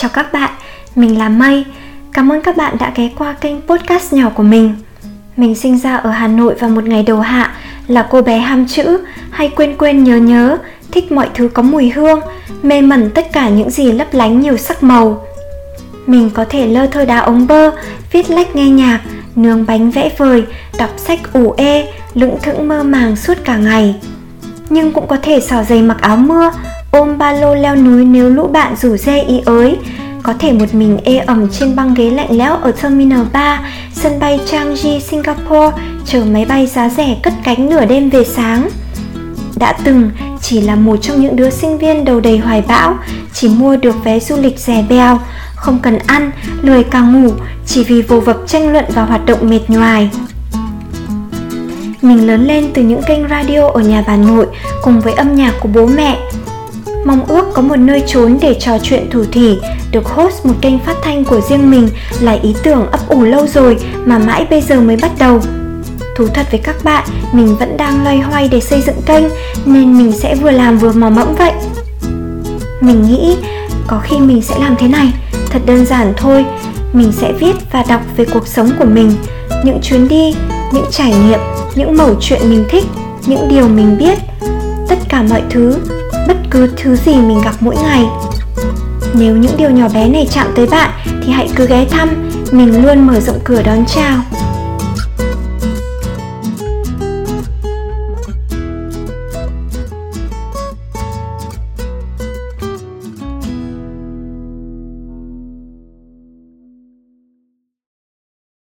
Chào các bạn, mình là Mây. Cảm ơn các bạn đã ghé qua kênh podcast nhỏ của mình. Mình sinh ra ở Hà Nội vào một ngày đầu hạ là cô bé ham chữ, hay quên quên nhớ nhớ, thích mọi thứ có mùi hương, mê mẩn tất cả những gì lấp lánh nhiều sắc màu. Mình có thể lơ thơ đá ống bơ, viết lách nghe nhạc, nướng bánh vẽ vời, đọc sách ủ ê, lững thững mơ màng suốt cả ngày. Nhưng cũng có thể xỏ giày mặc áo mưa, ôm ba lô leo núi nếu lũ bạn rủ dê ý ới, có thể một mình ê ẩm trên băng ghế lạnh lẽo ở Terminal 3, sân bay Changi, Singapore, chờ máy bay giá rẻ cất cánh nửa đêm về sáng. Đã từng chỉ là một trong những đứa sinh viên đầu đầy hoài bão, chỉ mua được vé du lịch rẻ bèo, không cần ăn, lười càng ngủ, chỉ vì vô vập tranh luận và hoạt động mệt nhoài. Mình lớn lên từ những kênh radio ở nhà bà nội cùng với âm nhạc của bố mẹ, mong ước có một nơi trốn để trò chuyện thủ thỉ, được host một kênh phát thanh của riêng mình là ý tưởng ấp ủ lâu rồi mà mãi bây giờ mới bắt đầu. Thú thật với các bạn, mình vẫn đang loay hoay để xây dựng kênh, nên mình sẽ vừa làm vừa mò mẫm vậy. Mình nghĩ có khi mình sẽ làm thế này. Thật đơn giản thôi, mình sẽ viết và đọc về cuộc sống của mình, những chuyến đi, những trải nghiệm, những mẩu chuyện mình thích, những điều mình biết, tất cả mọi thứ bất cứ thứ gì mình gặp mỗi ngày. Nếu những điều nhỏ bé này chạm tới bạn thì hãy cứ ghé thăm, mình luôn mở rộng cửa đón chào.